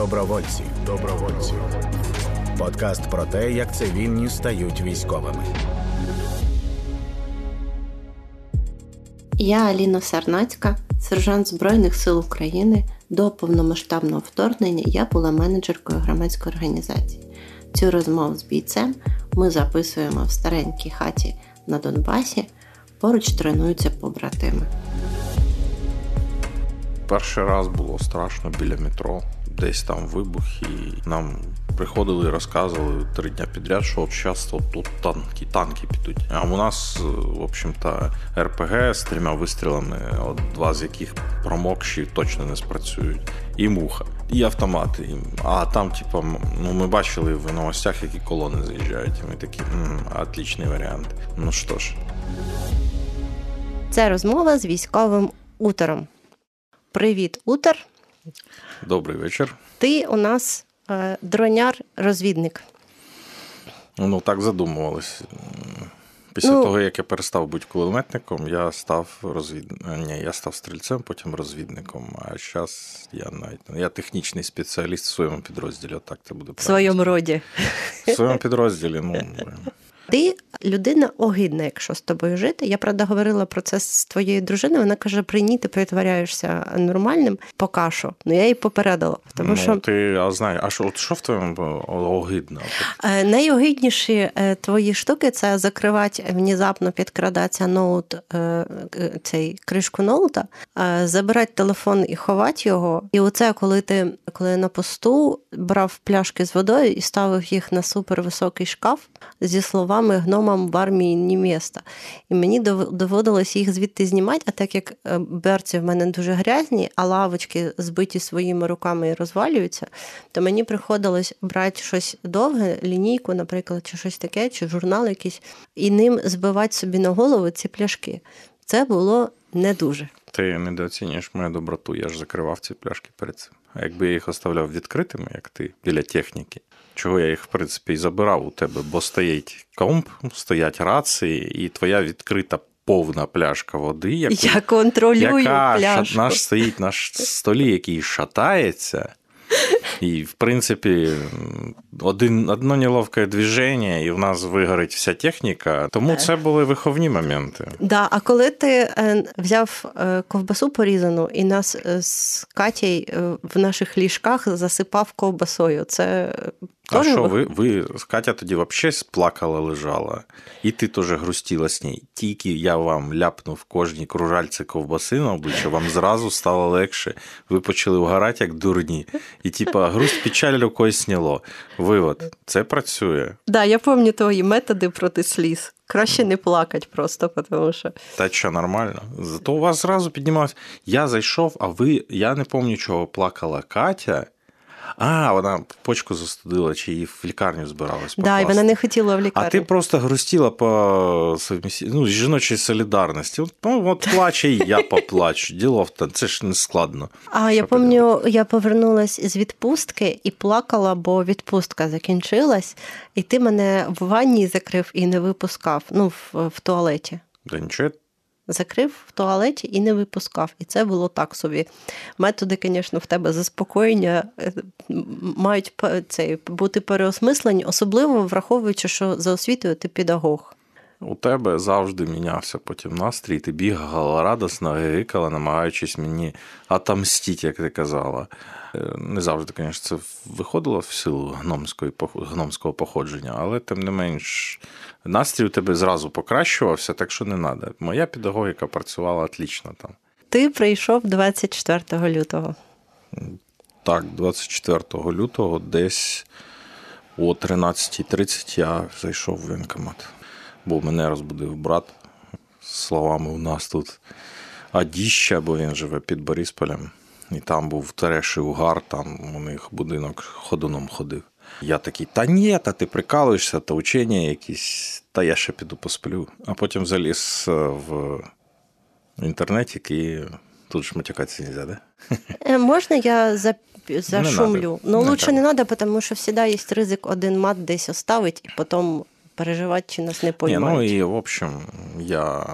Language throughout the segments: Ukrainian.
Добровольці. Добровольці. Подкаст про те, як цивільні стають військовими. Я Аліна Сарнацька, сержант Збройних сил України. До повномасштабного вторгнення я була менеджеркою громадської організації. Цю розмову з бійцем ми записуємо в старенькій хаті на Донбасі. Поруч тренуються побратими. Перший раз було страшно біля метро, десь там вибух, і нам приходили і розказували три дня підряд, що от зараз тут танки, танки підуть. А у нас, в общем-то, РПГ з трьома вистрілами, от два з яких промокші точно не спрацюють. І муха, і автомати. А там, типу, ну ми бачили в новостях, які колони заїжджають. І ми такі, отличний варіант. Ну що ж. Це розмова з військовим утером. Привіт, Утер. Добрий вечір. Ти у нас е, дроняр-розвідник. Ну, так задумувалось. Після ну, того, як я перестав бути кулеметником, я став розвід... Ні, я став стрільцем, потім розвідником. А зараз я навіть я технічний спеціаліст в своєму підрозділі. Отак це буде В своєму роді. В своєму підрозділі, ну. Ти людина огидна, якщо з тобою жити. Я правда говорила про це з твоєю дружиною. Вона каже: при ній ти притворяєшся нормальним поки що. Ну я її попередила. Тому ну, що ти а знає, а що от що в твоєму огидно? Е, найогидніші е, твої штуки це закривати внезапно підкрадатися ноут, е, цей кришку ноута, забирати телефон і ховати його. І оце, коли ти коли на посту брав пляшки з водою і ставив їх на супервисокий шкаф зі словами гномам в армії ні міста. І мені доводилось їх звідти знімати, а так як е, берці в мене дуже грязні, а лавочки збиті своїми руками і розвалюються, то мені приходилось брати щось довге, лінійку, наприклад, чи щось таке, чи журнал якийсь, і ним збивати собі на голову ці пляшки. Це було не дуже. Ти недооцінюєш мою доброту, я ж закривав ці пляшки перед цим. А якби я їх оставляв відкритими, як ти, біля техніки, чого я їх, в принципі, і забирав у тебе, бо стоїть комп, стоять рації, і твоя відкрита повна пляшка води, яку, я контролюю яка пляшку. наш стоїть на столі, який шатається. І, в принципі, один, одно неловке движення, і в нас вигорить вся техніка. Тому це були виховні моменти. Да, А коли ти е, взяв е, ковбасу порізану і нас е, з Катєю в наших ліжках засипав ковбасою, це а що, ви, ви, Катя тоді взагалі плакала, лежала, і ти теж грустіла з ній. Тільки я вам ляпнув кожній кружальці ковбаси на обличчя, вам зразу стало легше. Ви почали вгорати, як дурні. І, типа, грусть печаль рукою сняло. Вивод, це працює. Так, да, я пам'ятаю твої методи проти сліз. Краще не плакати просто, тому що. Та що, нормально. Зато у вас зразу піднімалось. Я зайшов, а ви, я не пам'ятаю, чого плакала Катя. А, вона почку застудила, чи її в лікарню збиралась. Да, і вона не хотіла в лікарню. А ти просто грустіла по ну, жіночій солідарності. Ну, от плаче, і я поплачу. Діло в це ж не складно. А я пам'ятаю, я повернулася з відпустки і плакала, бо відпустка закінчилась, і ти мене в ванні закрив і не випускав. Ну, в, в туалеті. Да нічого, закрив в туалеті і не випускав. І це було так собі. Методи, звісно, в тебе заспокоєння е, мають цей, бути переосмислені, особливо враховуючи, що за освітою ти педагог. У тебе завжди мінявся потім настрій, ти бігала радосно, гикала, намагаючись мені отомстити, як ти казала. Е, не завжди, звісно, це виходило в силу гномської, гномського походження, але тим не менш настрій у тебе зразу покращувався, так що не треба. Моя педагогіка працювала отлично там. Ти прийшов 24 лютого. Так, 24 лютого, десь о 13.30 я зайшов в воєнкомат бо мене розбудив брат словами, у нас тут Адіща, бо він живе під Борисполем. І там був тереший угар, там у них будинок ходуном ходив. Я такий, та ні, та ти прикалуєшся, та учення якісь, та я ще піду посплю. А потім заліз е, в інтернеті і тут ж матюкатися не можна, да? Можна я за... зашумлю? Ну, лучше не треба, тому що завжди є ризик один мат десь оставить, і потім переживати, чи нас не поймають. Не, ну и, в общем, я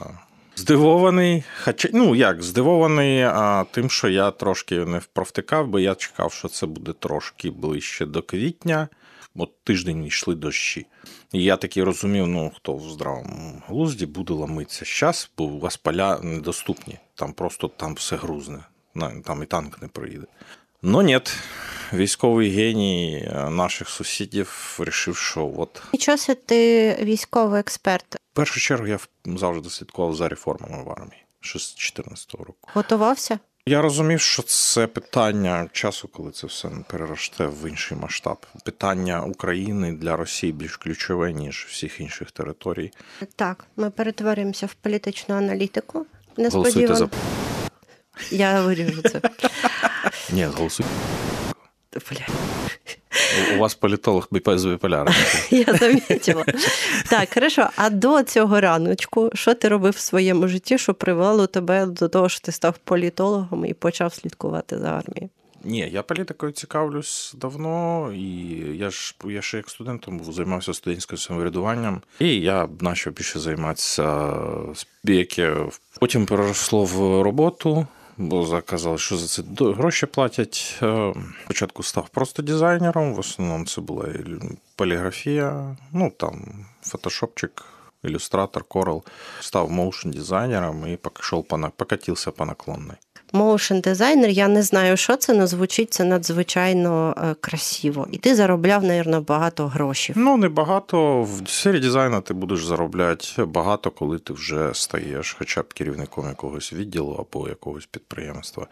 Здивований, хоча ну як здивований а, тим, що я трошки не провтикав, бо я чекав, що це буде трошки ближче до квітня. От тиждень йшли дощі. І я такий розумів, ну хто в здравому глузді буде ламитися зараз, бо у вас поля недоступні. Там просто там все грузне, там і танк не проїде. Ну ні, військовий геній наших сусідів вирішив, що от. Нічого ти військовий експерт. В першу чергу я завжди слідкував за реформами в армії ще з 2014 року. Готувався? Я розумів, що це питання часу, коли це все переросте в інший масштаб. Питання України для Росії більш ключове, ніж всіх інших територій. Так, ми перетворимося в політичну аналітику. Голосуйте за я виріжу це. Ні, голосуйте. Бля. У вас політолог без біполяра. Я замітила. Так, хорошо. А до цього раночку, що ти робив в своєму житті, що привело тебе до того, що ти став політологом і почав слідкувати за армією? Ні, я політикою цікавлюсь давно, і я ж я ще як студентом займався студентським самоврядуванням, і я почав більше займатися спіки. Потім переросло в роботу бо заказали, що за це гроші платять. Е, спочатку став просто дизайнером, в основному це була поліграфія, ну там фотошопчик, ілюстратор, корел. Став моушн дизайнером і пішов покатився по наклонной. Моушен дизайнер, я не знаю, що це, але звучить це надзвичайно е, красиво. І ти заробляв, мабуть, багато грошей. Ну, не багато. В сфері дизайну ти будеш заробляти багато, коли ти вже стаєш хоча б керівником якогось відділу або якогось підприємства,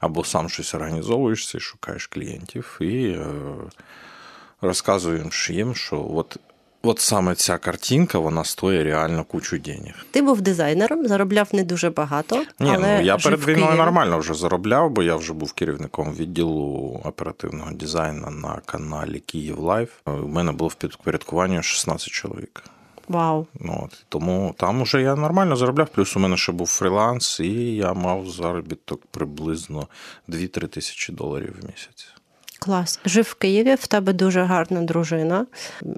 або сам щось організовуєшся і шукаєш клієнтів і е, розказуєш їм, що от От саме ця картинка, вона стоїть реально кучу денег. Ти був дизайнером, заробляв не дуже багато. Ні, але ну я перед війною нормально вже заробляв, бо я вже був керівником відділу оперативного дизайну на каналі Київ Лайф. У мене було в підпорядкуванні 16 чоловік. Вау. Ну, от, Тому там уже я нормально заробляв, плюс у мене ще був фріланс, і я мав заробіток приблизно 2-3 тисячі доларів в місяць. Клас. Жив в Києві, в тебе дуже гарна дружина,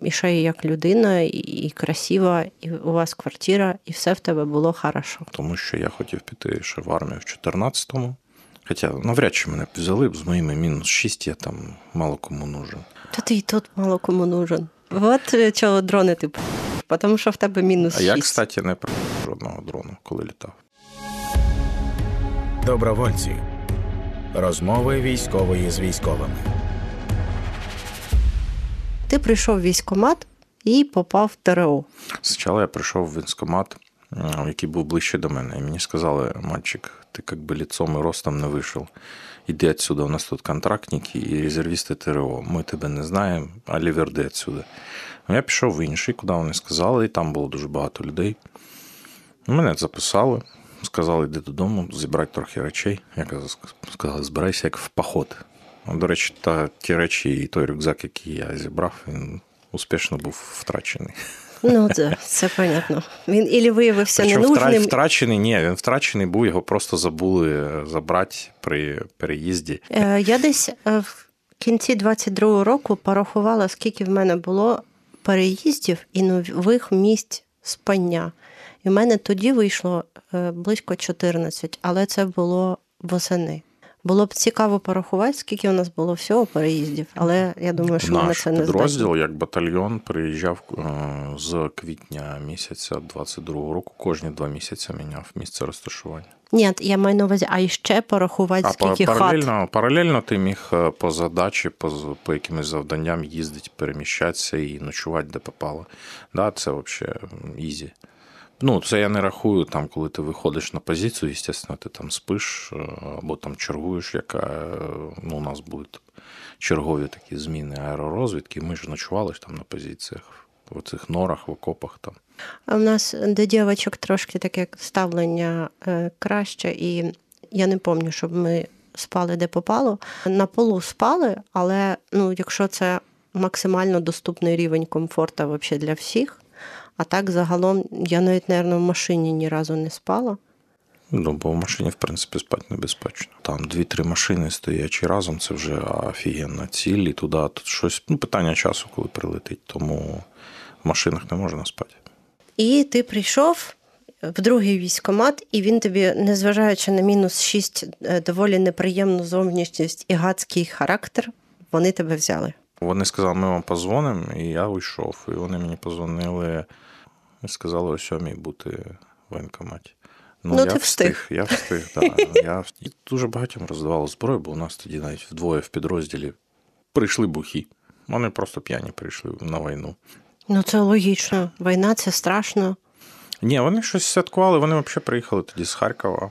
і ще й як людина, і красива, і у вас квартира, і все в тебе було хорошо. Тому що я хотів піти ще в армію в 14-му. Хоча навряд чи мене взяли б з моїми мінус 6, я там мало кому нужен. Та ти і тут мало кому нужен. От е, чого дрони ти тому що в тебе мінус 6. А я, кстати, не про жодного дрону, коли літав. Добровольці. Розмови військової з військовими. Ти прийшов в військкомат і попав в ТРО. Спочатку я прийшов в військкомат, який був ближче до мене. І мені сказали, мальчик, ти як би лицом і ростом не вийшов. Іди отсюда, у нас тут контрактники і резервісти ТРО. Ми тебе не знаємо, а ліверди отсюда. Я пішов в інший, куди вони сказали, і там було дуже багато людей. Мене записали. Сказали, йди додому, зібрати трохи речей. Я сказав, збирайся як в поход. До речі, та ті речі і той рюкзак, який я зібрав, він успішно був втрачений. Ну, це це понятно. Він ілі виявився Причому ненужним. Втрачений, ні, він втрачений був, його просто забули забрати при переїзді. Е, я десь е, в кінці 22-го року порахувала, скільки в мене було переїздів і нових місць спання. І в мене тоді вийшло е, близько 14, але це було восени. Було б цікаво порахувати, скільки у нас було всього переїздів, але я думаю, що Наш ми це не підрозділ, як батальйон, приїжджав е, з квітня місяця 22-го року, кожні два місяці міняв місце розташування. Ні, я маю на увазі, а ще порахувати, а скільки паралельно, хат. Паралельно ти міг е, по задачі, по по якимось завданням їздити, переміщатися і ночувати, де попало. Да, Це взагалі easy. Ну, це я не рахую, там, коли ти виходиш на позицію, звісно, ти там спиш е, або там чергуєш, яка ну, у нас будуть чергові такі зміни аеророзвідки. Ми ж ночували там на позиціях, в цих норах, в окопах там. А в нас до дівчаток трошки таке ставлення е, краще, і я не пам'ятаю, щоб ми спали де попало. На полу спали, але ну, якщо це максимально доступний рівень комфорту для всіх. А так загалом я навіть, мабуть, в машині ні разу не спала. Ну, бо в машині, в принципі, спати небезпечно. Там дві-три машини стоячи разом, це вже офігенна ціль, і туди тут щось. Ну, питання часу, коли прилетить, тому в машинах не можна спати. І ти прийшов, в другий військомат, і він тобі, незважаючи на мінус 6, е, доволі неприємну зовнішність і гадський характер, вони тебе взяли. Вони сказали, ми вам позвонимо, і я вийшов. І вони мені позвонили сказали о сьомій бути в воєнкоматі. Ну, я ти встиг. Я встиг, так. Я... І дуже багатьом роздавали зброю, бо у нас тоді навіть вдвоє в підрозділі прийшли бухі. Вони просто п'яні прийшли на війну. Ну, це логічно. Війна це страшно. Ні, вони щось святкували, вони взагалі приїхали тоді з Харкова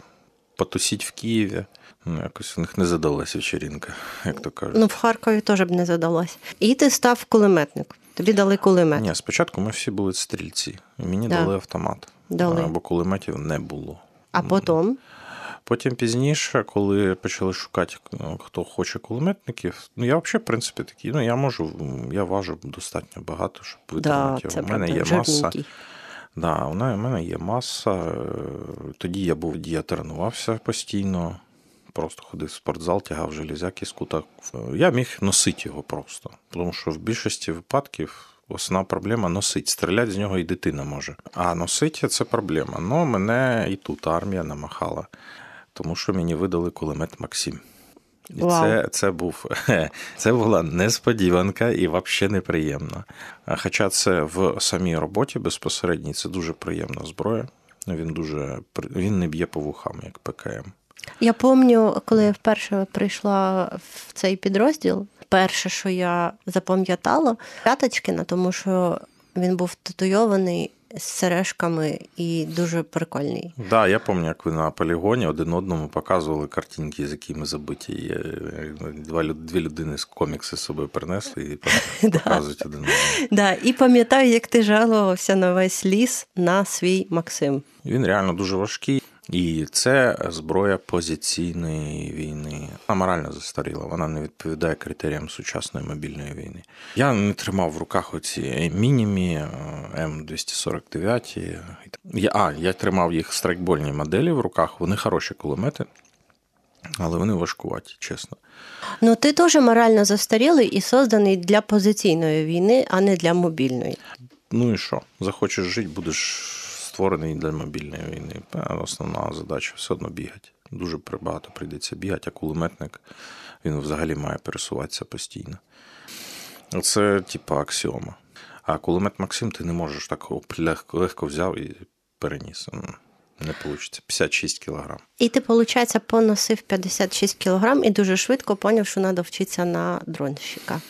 потусіть в Києві. Ну, якось у них не задалася вечеринка, як то кажуть. Ну, в Харкові теж б не задалось. І ти став кулеметник. Тобі дали кулемет. Ні, спочатку ми всі були стрільці, і мені Да. дали автомат. Дали. Бо кулеметів не було. А потім Потім пізніше, коли почали шукати, ну, хто хоче кулеметників, ну я взагалі, в принципі, такий, ну я можу, я важу достатньо багато, щоб да, витримати його. У мене правда, є маса. Да, у мене- є маса. е, Тоді я був, я тренувався постійно. Просто ходив в спортзал, тягав железяки з кута. Я міг носити його просто. Тому що в більшості випадків основна проблема носить. Стріляти з нього і дитина може. А носити це проблема. Ну, мене і тут армія намахала, тому що мені видали кулемет Максим. І Вау. це, це, був, це була несподіванка і взагалі неприємно. Хоча це в самій роботі безпосередній це дуже приємна зброя. Він дуже він не б'є по вухам, як ПКМ. Я пам'ятаю, коли я вперше прийшла в цей підрозділ, перше, що я запам'ятала, П'яточкина, тому що він був татуйований з сережками і дуже прикольний. Так, да, я пам'ятаю, як ви на полігоні один одному показували картинки, з якими забиті. є. Два, дві людини з комікси з собою принесли і показують один одному. Да, і пам'ятаю, як ти жалувався на весь ліс на свій Максим. Він реально дуже важкий. І це зброя позиційної війни. Вона морально застаріла, вона не відповідає критеріям сучасної мобільної війни. Я не тримав в руках оці мінімі е, М249. Я, а, я тримав їх страйкбольні моделі в руках. Вони хороші кулемети, але вони важкуваті, чесно. Ну, ти теж морально застарілий і созданий для позиційної війни, а не для мобільної. Ну і що? Захочеш жити, будеш створений для мобільної війни. Основна задача все одно бігати. Дуже багато прийдеться бігати, а кулеметник він взагалі має пересуватися постійно. Це типа аксіома. А кулемет Максим ти не можеш так легко, легко взяв і переніс. Не вийде. 56 кілограм. І ти, виходить, поносив 56 кілограм і дуже швидко поняв, що треба вчитися на дронщика.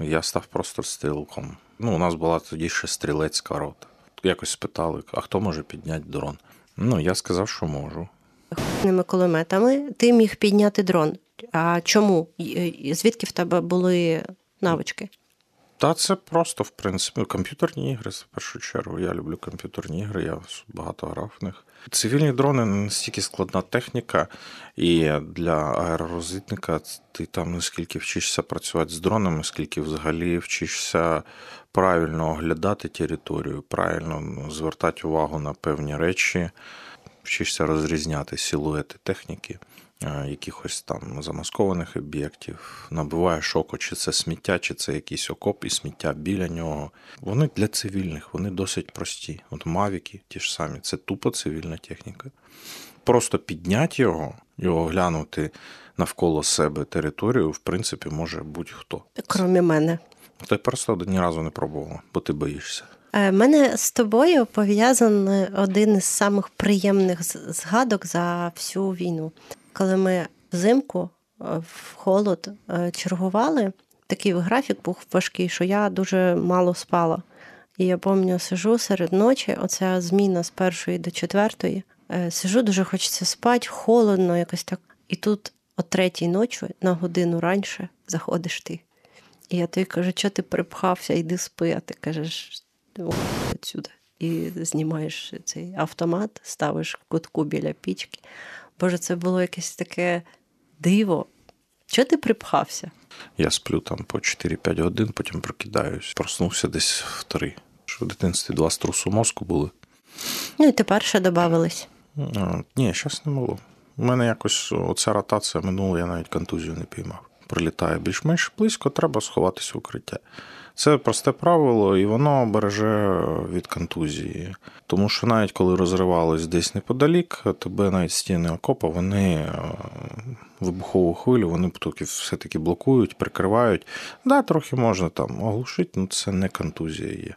Я став просто стрілком. Ну, у нас була тоді ще стрілецька рота. Якось спитали, а хто може підняти дрон? Ну, я сказав, що можу. Ними кулеметами ти міг підняти дрон. А чому? Звідки в тебе були навички? Та це просто, в принципі, комп'ютерні ігри, в першу чергу. Я люблю комп'ютерні ігри, я багато грав в них. Цивільні дрони настільки складна техніка, і для аеророзвідника ти там не скільки вчишся працювати з дронами, скільки взагалі вчишся правильно оглядати територію, правильно ну, звертати увагу на певні речі, вчишся розрізняти силуети техніки якихось там замаскованих об'єктів, набиваєш око, чи це сміття, чи це якийсь окоп і сміття біля нього. Вони для цивільних, вони досить прості. От мавіки ті ж самі, це тупо цивільна техніка. Просто підняти його і оглянути навколо себе територію, в принципі, може будь-хто. Крім мене. Ти просто ні разу не пробувала, бо ти боїшся. Е, мене з тобою пов'язаний один із самих приємних згадок за всю війну. Коли ми взимку е, в холод е, чергували, такий графік був важкий, що я дуже мало спала. І я пам'ятаю, сижу серед ночі, оця зміна з першої до четвертої. Е, Сижу, дуже хочеться спати, холодно, якось так. І тут о третій ночі, на годину раніше, заходиш ти. І я тобі кажу, що ти припхався, йди спи, а ти кажеш, «О, відсюди. І знімаєш цей автомат, ставиш в кутку біля пічки. Боже, це було якесь таке диво. Чого ти припхався? Я сплю там по 4-5 годин, потім прокидаюсь. Проснувся десь в 3. Що в дитинстві два струсу мозку були. Ну і тепер ще додавались. Ні, зараз не було. У мене якось оця ротація минула, я навіть контузію не піймав. Прилітає більш-менш близько, треба сховатися в укриття. Це просте правило, і воно береже від контузії. Тому що навіть коли розривалось десь неподалік, тебе навіть стіни окопа, вони е, вибухову хвилю, вони все-таки блокують, прикривають. Да, трохи можна там оглушити, але це не контузія є.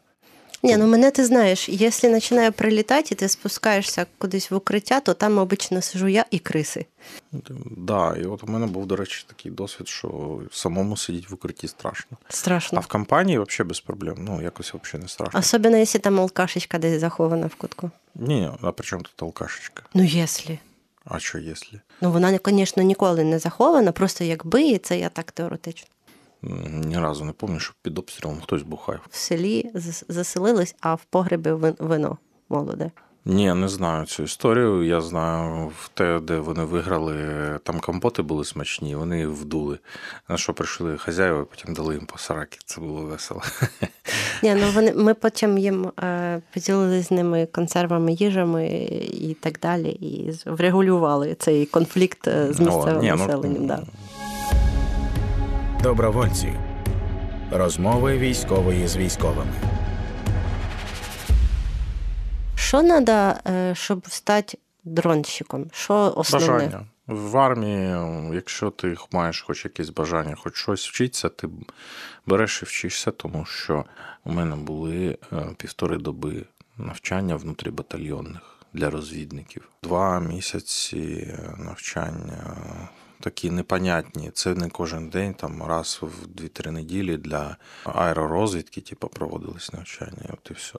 Ні, ну мене ти знаєш, якщо починає прилітати, і ти спускаєшся кудись в укриття, то там обично сижу я і криси. Так, да, і от у мене був, до речі, такий досвід, що самому сидіти в укритті страшно. Страшно. А в компанії взагалі без проблем. Ну, якось взагалі не страшно. Особливо, якщо там алкашечка десь захована в кутку. Ні, а при чому тут алкашечка? Ну, якщо. А що якщо? Ну, вона, звісно, ніколи не захована, просто якби, і це я так теоретично. Ні разу не пам'ятаю, що під обстрілом хтось бухає. В селі заселились, а в погребі вино молоде. Ні, не знаю цю історію. Я знаю в те, де вони виграли, там компоти були смачні, вони вдули. На що прийшли хазяїви, потім дали їм по сараки. Це було весело. Ні, ну вони ми потім їм е, поділили з ними консервами, їжами і так далі, і врегулювали цей конфлікт е, з місцевим населенням. Ну, да. Добровольці. Розмови військової з військовими. Що треба, щоб стати дронщиком? Що основне? Бажання. В армії, якщо ти маєш хоч якесь бажання, хоч щось вчитися, ти береш і вчишся, тому що у мене були е, півтори доби навчання внутрібатальйонних для розвідників. Два місяці навчання такі непонятні. Це не кожен день, там раз в 2-3 неділі для аеророзвідки, типу, проводились навчання. От і все.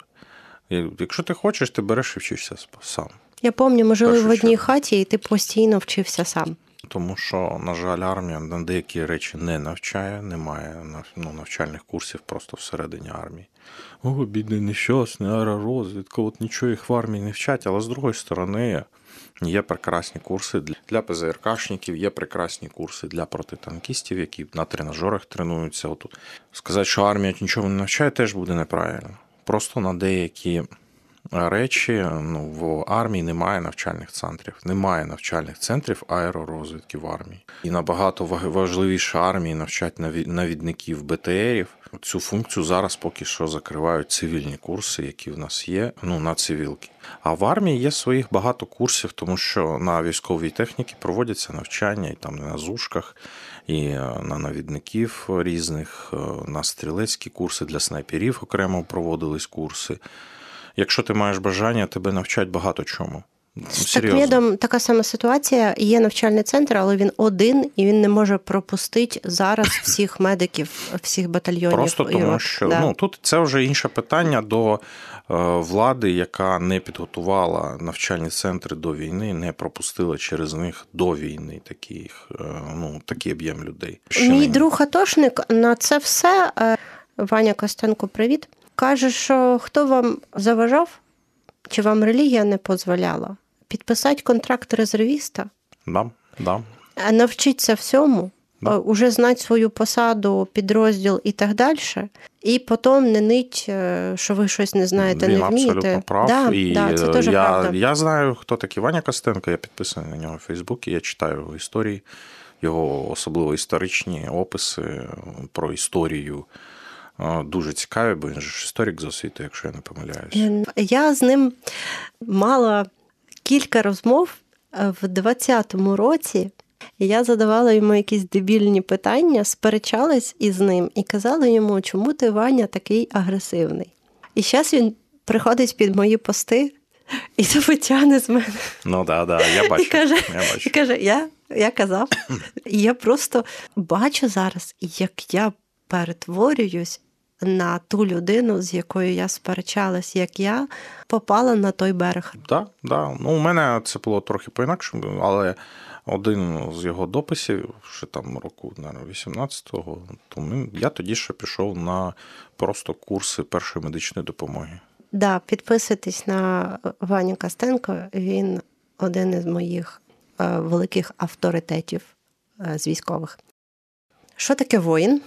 Якщо ти хочеш, ти береш і вчишся сам. Я пам'ятаю, ми жили в одній хаті, і ти постійно вчився сам. Тому що, на жаль, армія на деякі речі не навчає, немає ну, навчальних курсів просто всередині армії. О, бідний нещасний, аеророзвідка, от нічого їх в армії не вчать, але з другої сторони. Є прекрасні курси для ПЗРКшників, є прекрасні курси для протитанкістів, які на тренажерах тренуються. Отут. Сказати, що армія нічого не навчає, теж буде неправильно. Просто на деякі речі ну, в армії немає навчальних центрів. Немає навчальних центрів аеророзвідки в армії. І набагато важливіше армії навчать навідників БТРів. Цю функцію зараз поки що закривають цивільні курси, які в нас є, ну на цивілки. А в армії є своїх багато курсів, тому що на військовій техніці проводяться навчання і там на зушках, і е, на навідників різних, е, на стрілецькі курси для снайперів окремо проводились курси. Якщо ти маєш бажання, тебе навчать багато чому. З такмедом така сама ситуація. Є навчальний центр, але він один і він не може пропустити зараз всіх медиків, всіх батальйонів. Просто тому, що да. ну тут це вже інше питання до е, влади, яка не підготувала навчальні центри до війни, не пропустила через них до війни таких, е, ну такий об'єм людей. Ще Мій не... друг Атошник на це все. Е, Ваня Костенко, привіт. Каже, що хто вам заважав, чи вам релігія не дозволяла підписати контракт резервіста, да, да. навчитися всьому, да. уже знати свою посаду, підрозділ і так далі. І потім не нить, е, що ви щось не знаєте, Він не вмієте. абсолютно прав. Да, і да, це теж я, правда. я знаю, хто такий Ваня Костенко, я підписаний на нього в Фейсбуці, я читаю його історії, його особливо історичні описи про історію. Дуже цікаві, бо він ж історик з освіти, якщо я не помиляюся. Я з ним мала кілька розмов е, в 20-му році. Я задавала йому якісь дебільні питання, сперечалась із ним і казала йому, чому ти Ваня такий агресивний. І зараз він приходить під мої пости і витягне з мене. Ну да, да, я бачу. І каже, я бачу. І каже, я, я казав, і я просто бачу зараз, як я перетворююсь на ту людину, з якою я сперечалась, як я попала на той берег. Так, да. Ну, у мене це було трохи по-інакшому, але один з його дописів, ще там року, 18-го, то я тоді ще пішов на просто курси першої медичної допомоги. Да, підписуйтесь на Ваню Костенко, він один із моїх е, великих авторитетів е, з військових. Що таке воїн?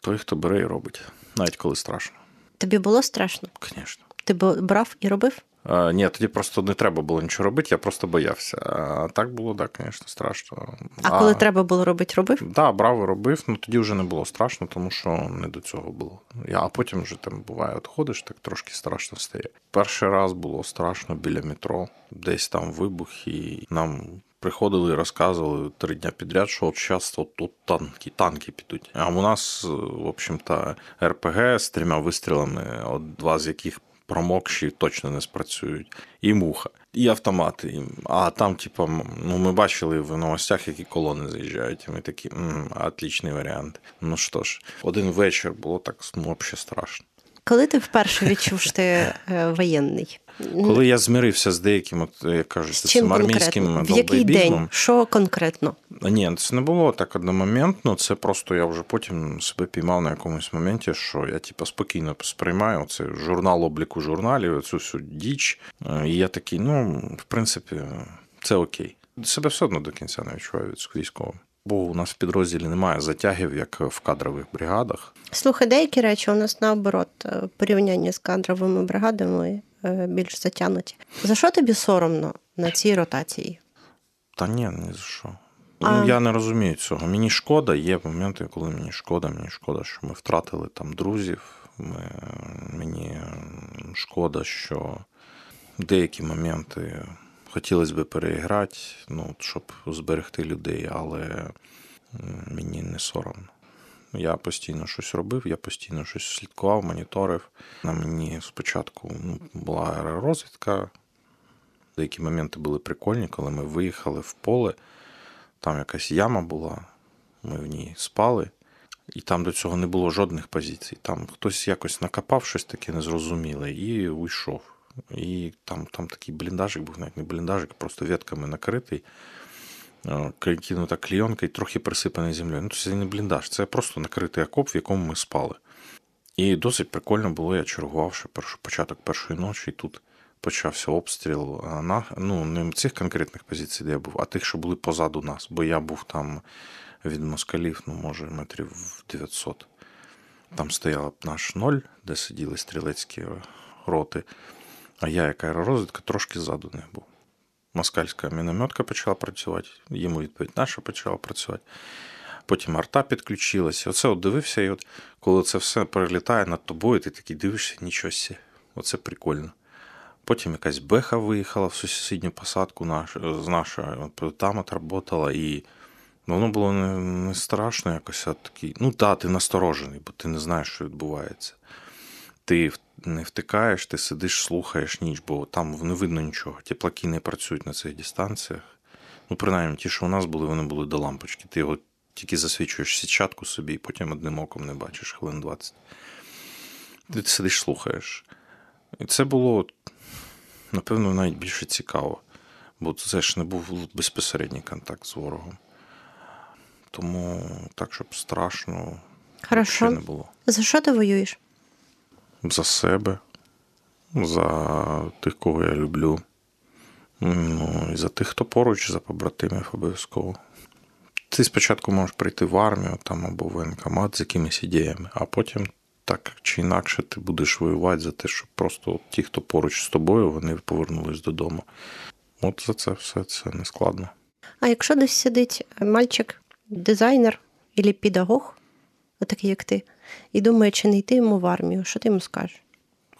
Той, хто бере і робить навіть коли страшно. Тобі було страшно? Звісно. Ти брав і робив? А, ні, тоді просто не треба було нічого робити, я просто боявся. А так було, так, звісно, страшно. А, коли треба було робити, робив? Так, да, брав і робив, ну тоді вже не було страшно, тому що не до цього було. Я, А потім вже там буває, от ходиш, так трошки страшно стає. Перший раз було страшно біля метро, десь там вибух, і нам. Приходили і розказували три дня підряд, що от зараз от тут танки, танки підуть. А у нас, в общем-то, РПГ з трьома вистрілами, от два з яких промокші точно не спрацюють, і муха, і автомати. А там, типу, ну ми бачили в новостях, які колони заїжджають. І ми такі, м-м, отличний варіант. Ну що ж, один вечір було так ну, взагалі страшно. Коли ти вперше відчув, що ти е, воєнний? Коли я змирився з деяким, от, як кажуть, з цим армійським В який день? Що конкретно? Ні, це не було так одномоментно. Це просто я вже потім себе піймав на якомусь моменті, що я типу, спокійно сприймаю цей журнал обліку журналів, цю всю діч. І я такий, ну, в принципі, це окей. Себе все одно до кінця не відчуваю від військовим. Бо у нас в підрозділі немає затягів, як в кадрових бригадах. Слухай, деякі речі у нас наоборот е, порівняння з кадровими бригадами е, більш затягнуті. За що тобі соромно на цій ротації? Та ні, ні за що. А... Ну, я не розумію цього. Мені шкода, є моменти, коли мені шкода, мені шкода, що ми втратили там друзів. Ми, Мені шкода, що деякі моменти хотілося б переіграти, ну, щоб зберегти людей, але мені не соромно. Я постійно щось робив, я постійно щось слідкував, моніторив. На мені спочатку ну, була аеророзвідка. Деякі моменти були прикольні, коли ми виїхали в поле, там якась яма була, ми в ній спали, і там до цього не було жодних позицій. Там хтось якось накопав щось таке незрозуміле і уйшов. І там там такий бліндажик був, навіть не бліндажик, просто ветками накритий, кинута клійонка і трохи присипаний землею. Ну, це не бліндаж, це просто накритий окоп, в якому ми спали. І досить прикольно було, я чергувавши першу, початок першої ночі, і тут почався обстріл на, ну, не цих конкретних позицій, де я був, а тих, що були позаду нас. Бо я був там від москалів, ну, може, метрів 900. Там стояла наш ноль, де сиділи стрілецькі роти. А я, як аеророзвідка, трошки ззаду не був. Москальська мінометка почала працювати, йому відповідь наша почала працювати. Потім арта підключилася. Оце от дивився, і от коли це все перелітає над тобою, ти такий дивишся, нічого. Оце прикольно. Потім якась беха виїхала в сусідню посадку наш, з нашої, там от і воно було не, не страшно якось, а такий. Ну так, ти насторожений, бо ти не знаєш, що відбувається. Ти не втикаєш, ти сидиш, слухаєш ніч, бо там не видно нічого. Теплаки не працюють на цих дистанціях. Ну, принаймні, ті, що у нас були, вони були до лампочки. Ти його тільки засвічуєш сітчатку собі, і потім одним оком не бачиш хвилин 20. Ти сидиш, слухаєш. І це було, напевно, навіть більше цікаво, бо це ж не був безпосередній контакт з ворогом. Тому так, щоб страшно Хорошо. не було. За що ти воюєш? За себе, за тих, кого я люблю. Ну, і за тих, хто поруч, за побратимів обов'язково. Ти спочатку можеш прийти в армію там або в воєнкомат з якимись ідеями, а потім так чи інакше ти будеш воювати за те, щоб просто ті, хто поруч з тобою, вони повернулись додому. От за це все це не складно. А якщо десь сидить мальчик, дизайнер або педагог, отакий як ти, і думає, чи не йти йому в армію. Що ти йому скажеш?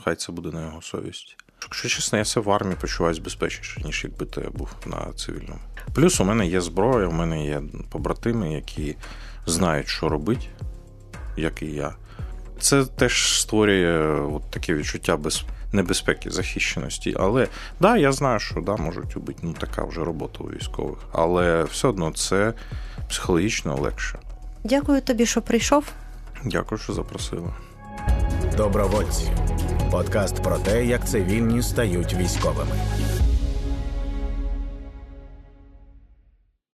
Хай це буде на його совісті. Якщо чесно, я себе в армії почуваюся безпечніше, ніж якби я був на цивільному. Плюс у мене є зброя, у мене є побратими, які знають, що робити, як і я. Це теж створює от таке відчуття без небезпеки, захищеності. Але да, я знаю, що да, можуть убити. Ну така вже робота у військових. Але все одно це психологічно легше. Дякую тобі, що прийшов. Дякую, що запросила. Добровольці. Подкаст про те, як цивільні стають військовими.